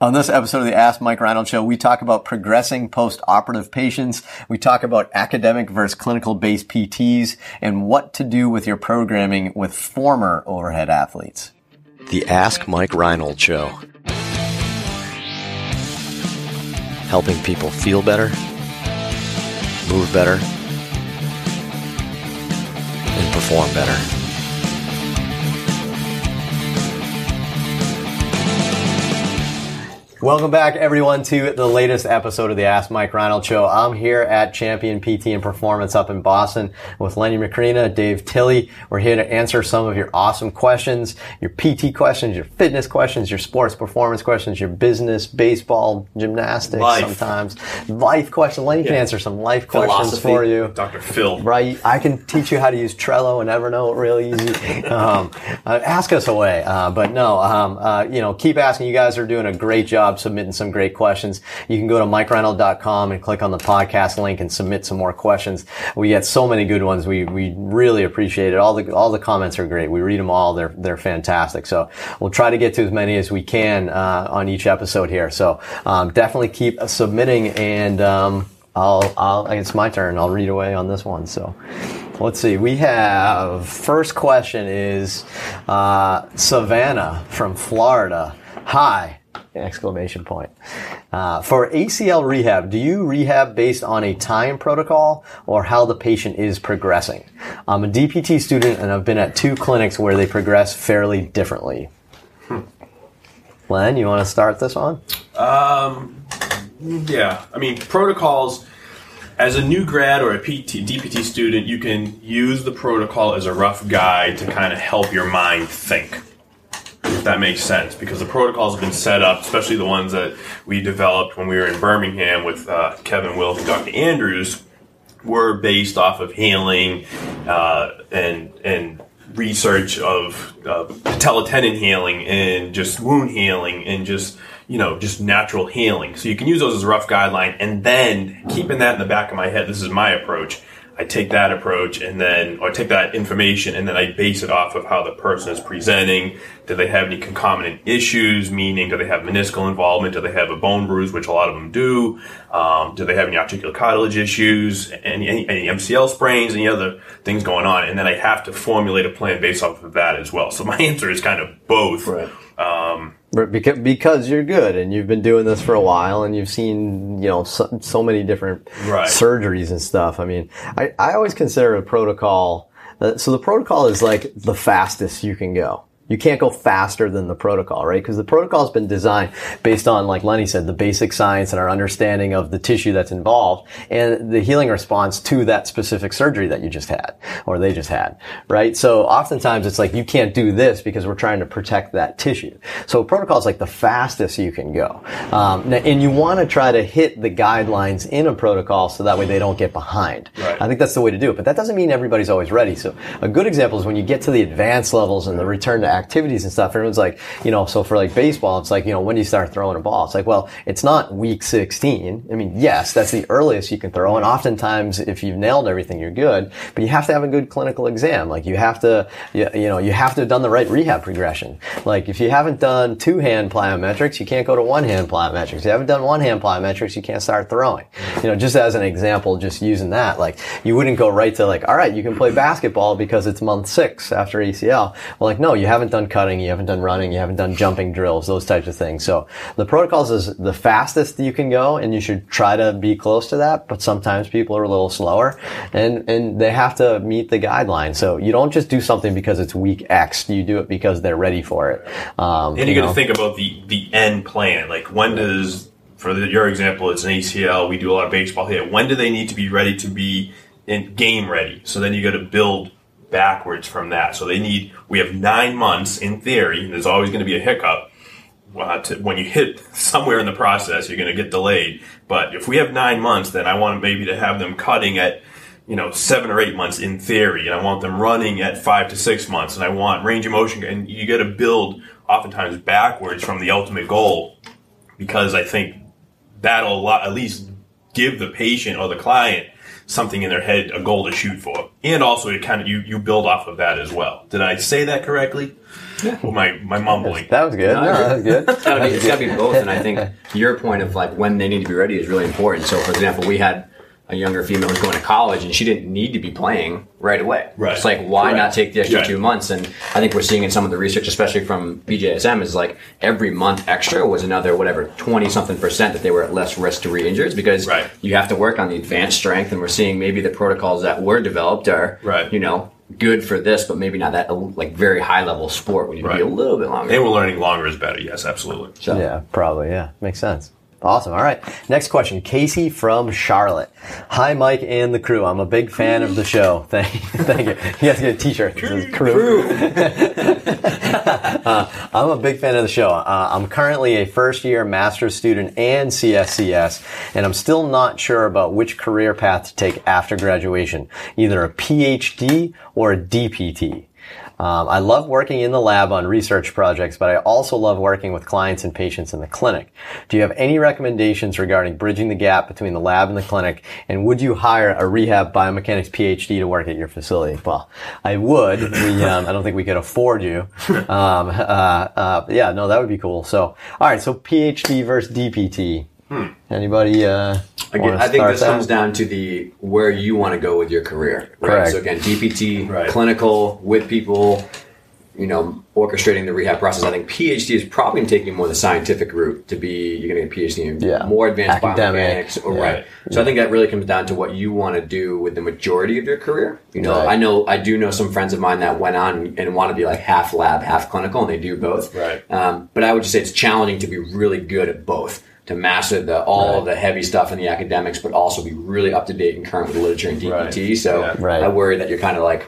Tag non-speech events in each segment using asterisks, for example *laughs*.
On this episode of the Ask Mike Reinold Show, we talk about progressing post-operative patients. We talk about academic versus clinical-based PTs and what to do with your programming with former overhead athletes. The Ask Mike Reinold Show. Helping people feel better, move better, and perform better. Welcome back, everyone, to the latest episode of the Ask Mike Reinold Show. I'm here at Champion PT and Performance up in Boston with Lenny Macrina, Dave Tilley. We're here to answer some of your awesome questions, your PT questions, your fitness questions, your sports performance questions, your business, baseball, gymnastics, Life. sometimes life questions. Lenny can answer some life questions for you. Dr. Phil. Right, I can teach you how to use Trello and Evernote really easy. Um, uh, ask us away, uh, but no, um, uh, you know, keep asking. You guys are doing a great job submitting some great questions. You can go to mikereinold.com and click on the podcast link and submit some more questions. We get so many good ones. We we really appreciate it. All the all the comments are great. We read them all. They're they're fantastic. So we'll try to get to as many as we can uh, on each episode here. So um, definitely keep submitting and. Um, I'll, I'll, it's my turn. I'll read away on this one. So let's see. We have first question is uh, Savannah from Florida. Hi! Exclamation point. Uh, for ACL rehab, do you rehab based on a time protocol or how the patient is progressing? I'm a DPT student and I've been at two clinics where they progress fairly differently. Len, you want to start this one? Yeah, I mean protocols. As a new grad or a PT, DPT student, you can use the protocol as a rough guide to kind of help your mind think. That makes sense, because the protocols have been set up, especially the ones that we developed when we were in Birmingham with uh, Kevin Wilk and Dr. Andrews, were based off of healing uh, and and research of uh, tendon healing and just wound healing and just you know just natural healing. So you can use those as a rough guideline, and then keeping that in the back of my head. This is my approach. I take that approach and then, or take that information and then I base it off of how the person is presenting. Do they have any concomitant issues? Meaning, do they have meniscal involvement? Do they have a bone bruise, which a lot of them do? Um, do they have any articular cartilage issues? Any, any, any MCL sprains? Any other things going on? And then I have to formulate a plan based off of that as well. So my *laughs* answer is kind of both. Right. Um, because, because you're good and you've been doing this for a while and you've seen you know so, so many different Right. surgeries and stuff i mean i, I always consider a protocol uh, so the protocol is like the fastest you can go you can't go faster than the protocol, right? Because the protocol has been designed based on, like Lenny said, the basic science and our understanding of the tissue that's involved and the healing response to that specific surgery that you just had or they just had, right? So oftentimes it's like you can't do this because we're trying to protect that tissue. So protocol is like the fastest you can go. Um, and you want to try to hit the guidelines in a protocol so that way they don't get behind. Right. I think that's the way to do it. But that doesn't mean everybody's always ready. So a good example is when you get to the advanced levels and the return to activities and stuff, everyone's like, you know, so for like baseball, it's like, you know, when do you start throwing a ball? It's like, well, it's not week 16. I mean, yes, that's the earliest you can throw. And oftentimes if you've nailed everything, you're good, but you have to have a good clinical exam. Like you have to, you, you know, you have to have done the right rehab progression. Like if you haven't done two hand plyometrics, you can't go to one hand plyometrics. If you haven't done one hand plyometrics, you can't start throwing. You know, just as an example, just using that, like you wouldn't go right to like, all right, you can play basketball because it's month six after ACL. Well, like, no, you haven't done cutting, you haven't done running, you haven't done jumping drills, those types of things. So the protocols is the fastest you can go and you should try to be close to that. But sometimes people are a little slower and, and they have to meet the guidelines. So you don't just do something because it's week X. You do it because they're ready for it. Um, and you, got to think about the the end plan. Like when does, for the, your example, it's an ACL. We do a lot of baseball here. When do they need to be ready to be in game ready? So then you got to build backwards from that. So they need. We have nine months in theory. There's always going to be a hiccup. Uh, to, when you hit somewhere in the process, you're going to get delayed. But if we have nine months, then I want maybe to have them cutting at you know, seven or eight months in theory, and I want them running at five to six months, and I want range of motion, and you got to build oftentimes backwards from the ultimate goal, because I think that'll at least give the patient or the client something in their head, a goal to shoot for, and also it kind of you you build off of that as well. Did I say that correctly? Yeah. my my mumbling. That was good. No, that was good. it's gotta be, it's gotta be both, and I think *laughs* your point of like when they need to be ready is really important. So, for example, we had a younger female who's going to college and she didn't need to be playing right away. Right. It's like why Correct. not take the extra Right. two months? And I think we're seeing in some of the research, especially from BJSM, is like every month extra was another whatever twenty something percent that they were at less risk to re-injuries because Right. you have to work on the advanced strength, and we're seeing maybe the protocols that were developed are Right. you know good for this, but maybe not that like very high level sport. We need to be a little bit longer. They we're learning longer is better. Yes, absolutely. So, Yeah, probably. Yeah, makes sense. Awesome. All right. Next question. Casey from Charlotte. Hi, Mike and the crew. I'm a big fan of the show. *laughs* Thank you. Thank you. You to get a t-shirt that says crew. *laughs* Uh, I'm a big fan of the show. Uh, I'm currently a first year master's student and CSCS, and I'm still not sure about which career path to take after graduation, either a PhD or a DPT. Um, I love working in the lab on research projects, but I also love working with clients and patients in the clinic. Do you have any recommendations regarding bridging the gap between the lab and the clinic? And would you hire a rehab biomechanics PhD to work at your facility? Well, I would. We, um, I don't think we could afford you. *laughs* Um, uh, uh, yeah, no, that would be cool. So, all right. So PhD versus DPT. Anybody? Uh, Again, wanna I think this that? comes down to the where you want to go with your career. Right. Correct. So again, DPT, Right. clinical with people, you know, orchestrating the rehab process. I think PhD is probably going to take you more the scientific route to be. You're going to get a PhD in Yeah. more advanced Academic. biomechanics. Or, Yeah. Right. So I think that really comes down to what you want to do with the majority of your career. You know, Right. I know I do know some friends of mine that went on and want to be like half lab, half clinical, and they do both. Right. Um, but I would just say it's challenging to be really good at both. To master the all Right. the heavy stuff in the academics, but also be really up to date and current with the literature and DPT. So Yeah. Right. I worry that you're kind of like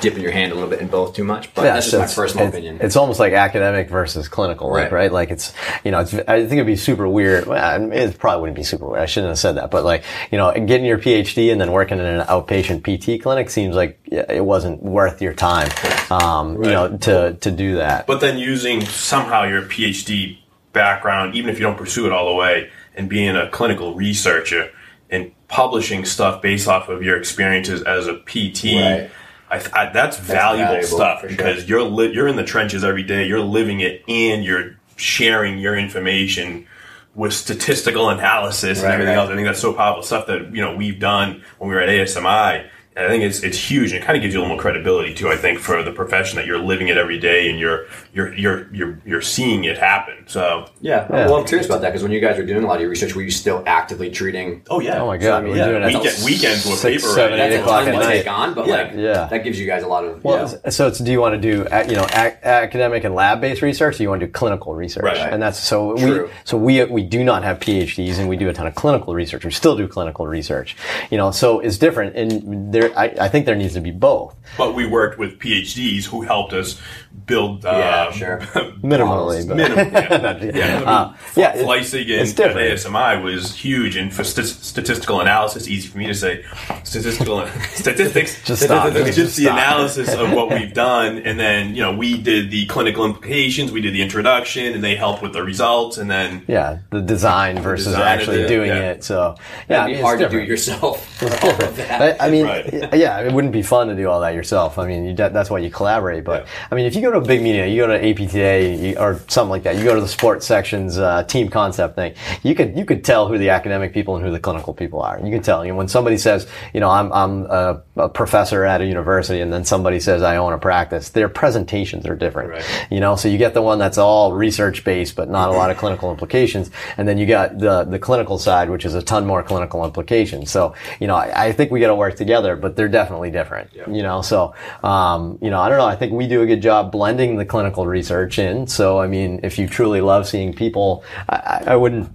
dipping your hand a little bit in both too much. But that's just so my it's- personal it's- opinion. It's almost like academic versus clinical, like, Right. right? Like it's, you know, it's, I think it'd be super weird. Well, I it probably wouldn't be super weird. I shouldn't have said that, but like, you know, getting your PhD and then working in an outpatient PT clinic seems like it wasn't worth your time, um, you know, to, to do that. But then using somehow your PhD background, even if you don't pursue it all the way, and being a clinical researcher and publishing stuff based off of your experiences as a PT, Right. I, I, that's, valuable, valuable, stuff sure. because you're li- you're in the trenches every day. You're living it, and you're sharing your information with statistical analysis and everything right. else. I think that's so powerful stuff that you know we've done when we were at ASMI. And I think it's it's huge and it kind of gives you a little more credibility too. I think for the profession that you're living it every day and you're you're you're you're you're seeing it happen. So yeah. Yeah. Well, I'm curious about that because when you guys were doing a lot of your research, were you still actively treating? oh yeah, Oh my God, I mean, we're doing weekend, weekends with six, paper seven, writing. eight That's a o'clock ton at to night. take on, but Yeah. like Yeah. that gives you guys a lot of. Well, yeah. so it's, do you want to do you know ac- academic and lab based research? Or you want to do clinical research? Right. And that's so True. we so we we do not have PhDs and we do a ton of clinical research. We still do clinical research. You know, so it's different. And there, I, I think there needs to be both. But we worked with PhDs who helped us build. Uh, Yeah, sure. *laughs* Minimally, but Minimum, yeah. *laughs* yeah, I mean, Uh, yeah, it- Fleisig and it's different. ASMI was huge, and for st- statistical analysis, easy for me to say, statistical *laughs* statistics. Just stop. It's Just just the stop. analysis of what we've done, and then you know we did the clinical implications, we did the introduction, and they helped with the results, and then yeah, the design versus design actually it, doing yeah. it. So yeah, I It'd mean, be it's hard to do different. yourself. It's different. I, I mean, Right. *laughs* yeah, it wouldn't be fun to do all that yourself. I mean, you, that- that's why you collaborate. But I mean, if you go to a big meeting, you go to APTA or something like that, you go to the sports section's uh, team concept thing. You could you could tell who the academic people and who the clinical people are. You can tell. You know, when somebody says, you know, I'm I'm a, a professor at a university, and then somebody says I own a practice, their presentations are different. Right. You know, so you get the one that's all research based, but not a lot of clinical implications, and then you got the the clinical side, which is a ton more clinical implications. So, you know, I, I think we got to work together, but they're definitely different. You know, so um, you know, I don't know. I think we do a good job blending the clinical research in. So, I mean, if you truly love seeing people, I, I I wouldn't.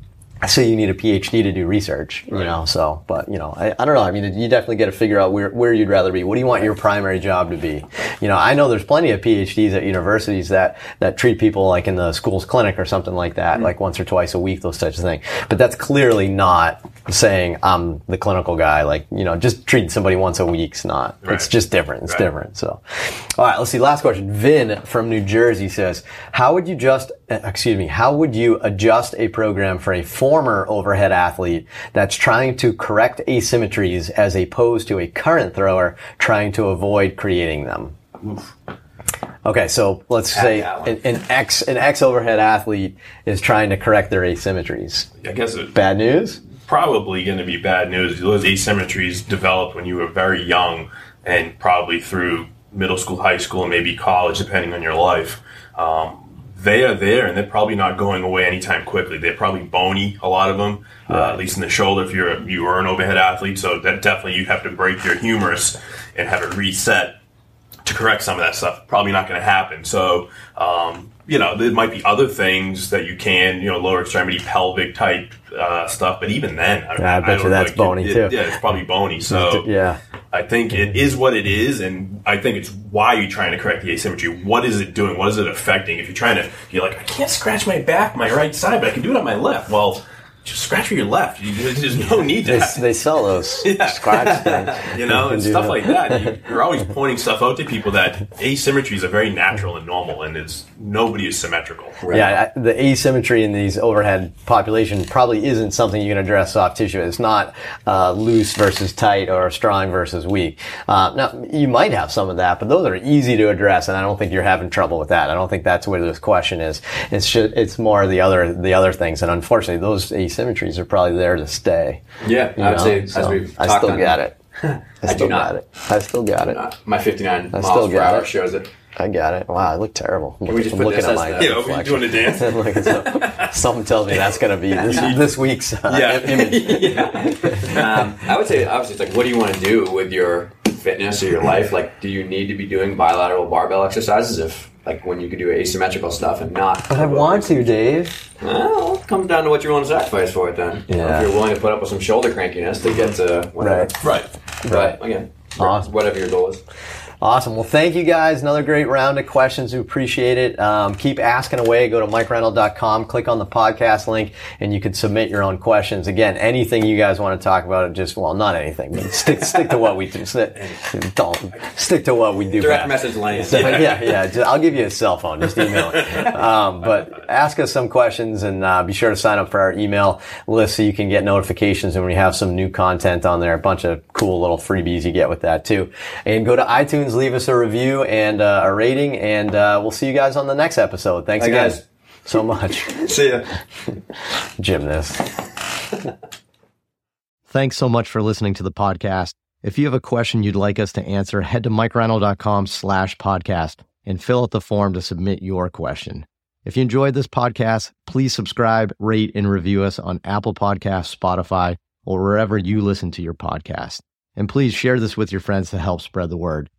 So you need a PhD to do research, you know. So, but you know, I, I don't know. I mean, you definitely got to figure out where, where you'd rather be. What do you want your primary job to be? You know, I know there's plenty of PhDs at universities that that treat people like in the school's clinic or something like that, mm-hmm. like once or twice a week, those types of things. But that's clearly not saying I'm the clinical guy. Like, you know, just treating somebody once a week's not. It's just different. It's Right. different. So, all right, let's see. Last question. Vin from New Jersey says, "How would you just, excuse me, how would you adjust a program for a former overhead athlete that's trying to correct asymmetries as opposed to a current thrower trying to avoid creating them?" Okay, so let's say an, an ex an ex overhead athlete is trying to correct their asymmetries. I guess it, Bad news. probably going to be bad news. Those asymmetries developed when you were very young and probably through middle school, high school, and maybe college, depending on your life. Um, they are there and they're probably not going away anytime quickly. They're probably bony, a lot of them, uh, at least in the shoulder if you're you are an overhead athlete. So that definitely you have to break your humerus and have it reset to correct some of that stuff. Probably not going to happen. So, um, you know, there might be other things that you can, you know, lower extremity, pelvic type uh, stuff. But even then, I, Yeah, I bet you don't that's like, bony, it- too. Yeah, it's probably bony. So, Yeah. I think it is what it is, and I think it's why you're trying to correct the asymmetry. What is it doing? What is it affecting? If you're trying to, you're like, I can't scratch my back, my right side, but I can do it on my left. Well, just scratch with your left. You- There's no need to. They, they sell those *laughs* Yeah. scratch things. *laughs* you know, *laughs* and stuff that. like that. You- You're always pointing stuff out to people that asymmetries are very natural and normal, and it's nobody is symmetrical. Yeah, I- the asymmetry in these overhead population probably isn't something you can address soft tissue. It's not uh, loose versus tight or strong versus weak. Uh, now, you might have some of that, but those are easy to address, and I don't think you're having trouble with that. I don't think that's where this question is. It's just, it's more the other the other things, and unfortunately, those asymmetries are probably there to stay. Yeah, you I would know? say as So, we've I still on- got it. *laughs* I do still not. got it. I still got it. Uh, my 59 miles still per got hour it. shows it. I got it. Wow, I look terrible. I'm we just I'm put looking this at my the- Yeah, are we reflection. doing a dance? *laughs* Look at *laughs* Something tells me that's going to be this, this week's uh, Yeah. image. Um, I would say, obviously, it's like, what do you want to do with your fitness or your life? Like, do you need to be doing bilateral barbell exercises if, like, when you could do asymmetrical stuff and not? But I want to, Dave. Well, it comes down to what you're willing to sacrifice for it then. Yeah. If you're willing to put up with some shoulder crankiness to get to whatever. Right. Right. But again, Awesome. whatever your goal is. Awesome. Well, thank you guys. Another great round of questions. We appreciate it. Um, keep asking away. Go to MikeReinold.com, click on the podcast link, and you can submit your own questions. Again, anything you guys want to talk about, just, well, not anything, but stick, stick to what we do. Stick, don't, stick to what we do. Direct message Lenny. So, *laughs* yeah, yeah. Just, I'll give you a cell phone. Just email it. Um, but ask us some questions and uh, be sure to sign up for our email list so you can get notifications when we have some new content on there. A bunch of cool little freebies you get with that too. And go to iTunes, leave us a review and uh, a rating, and uh, we'll see you guys on the next episode. Thanks Bye, again guys. so much, *laughs* See ya. *laughs* *laughs* gymnast. Thanks so much for listening to the podcast. If you have a question you'd like us to answer, head to mikereinold.com slash podcast and fill out the form to submit your question. If you enjoyed this podcast, please subscribe, rate, and review us on Apple Podcasts, Spotify, or wherever you listen to your podcast. And please share this with your friends to help spread the word.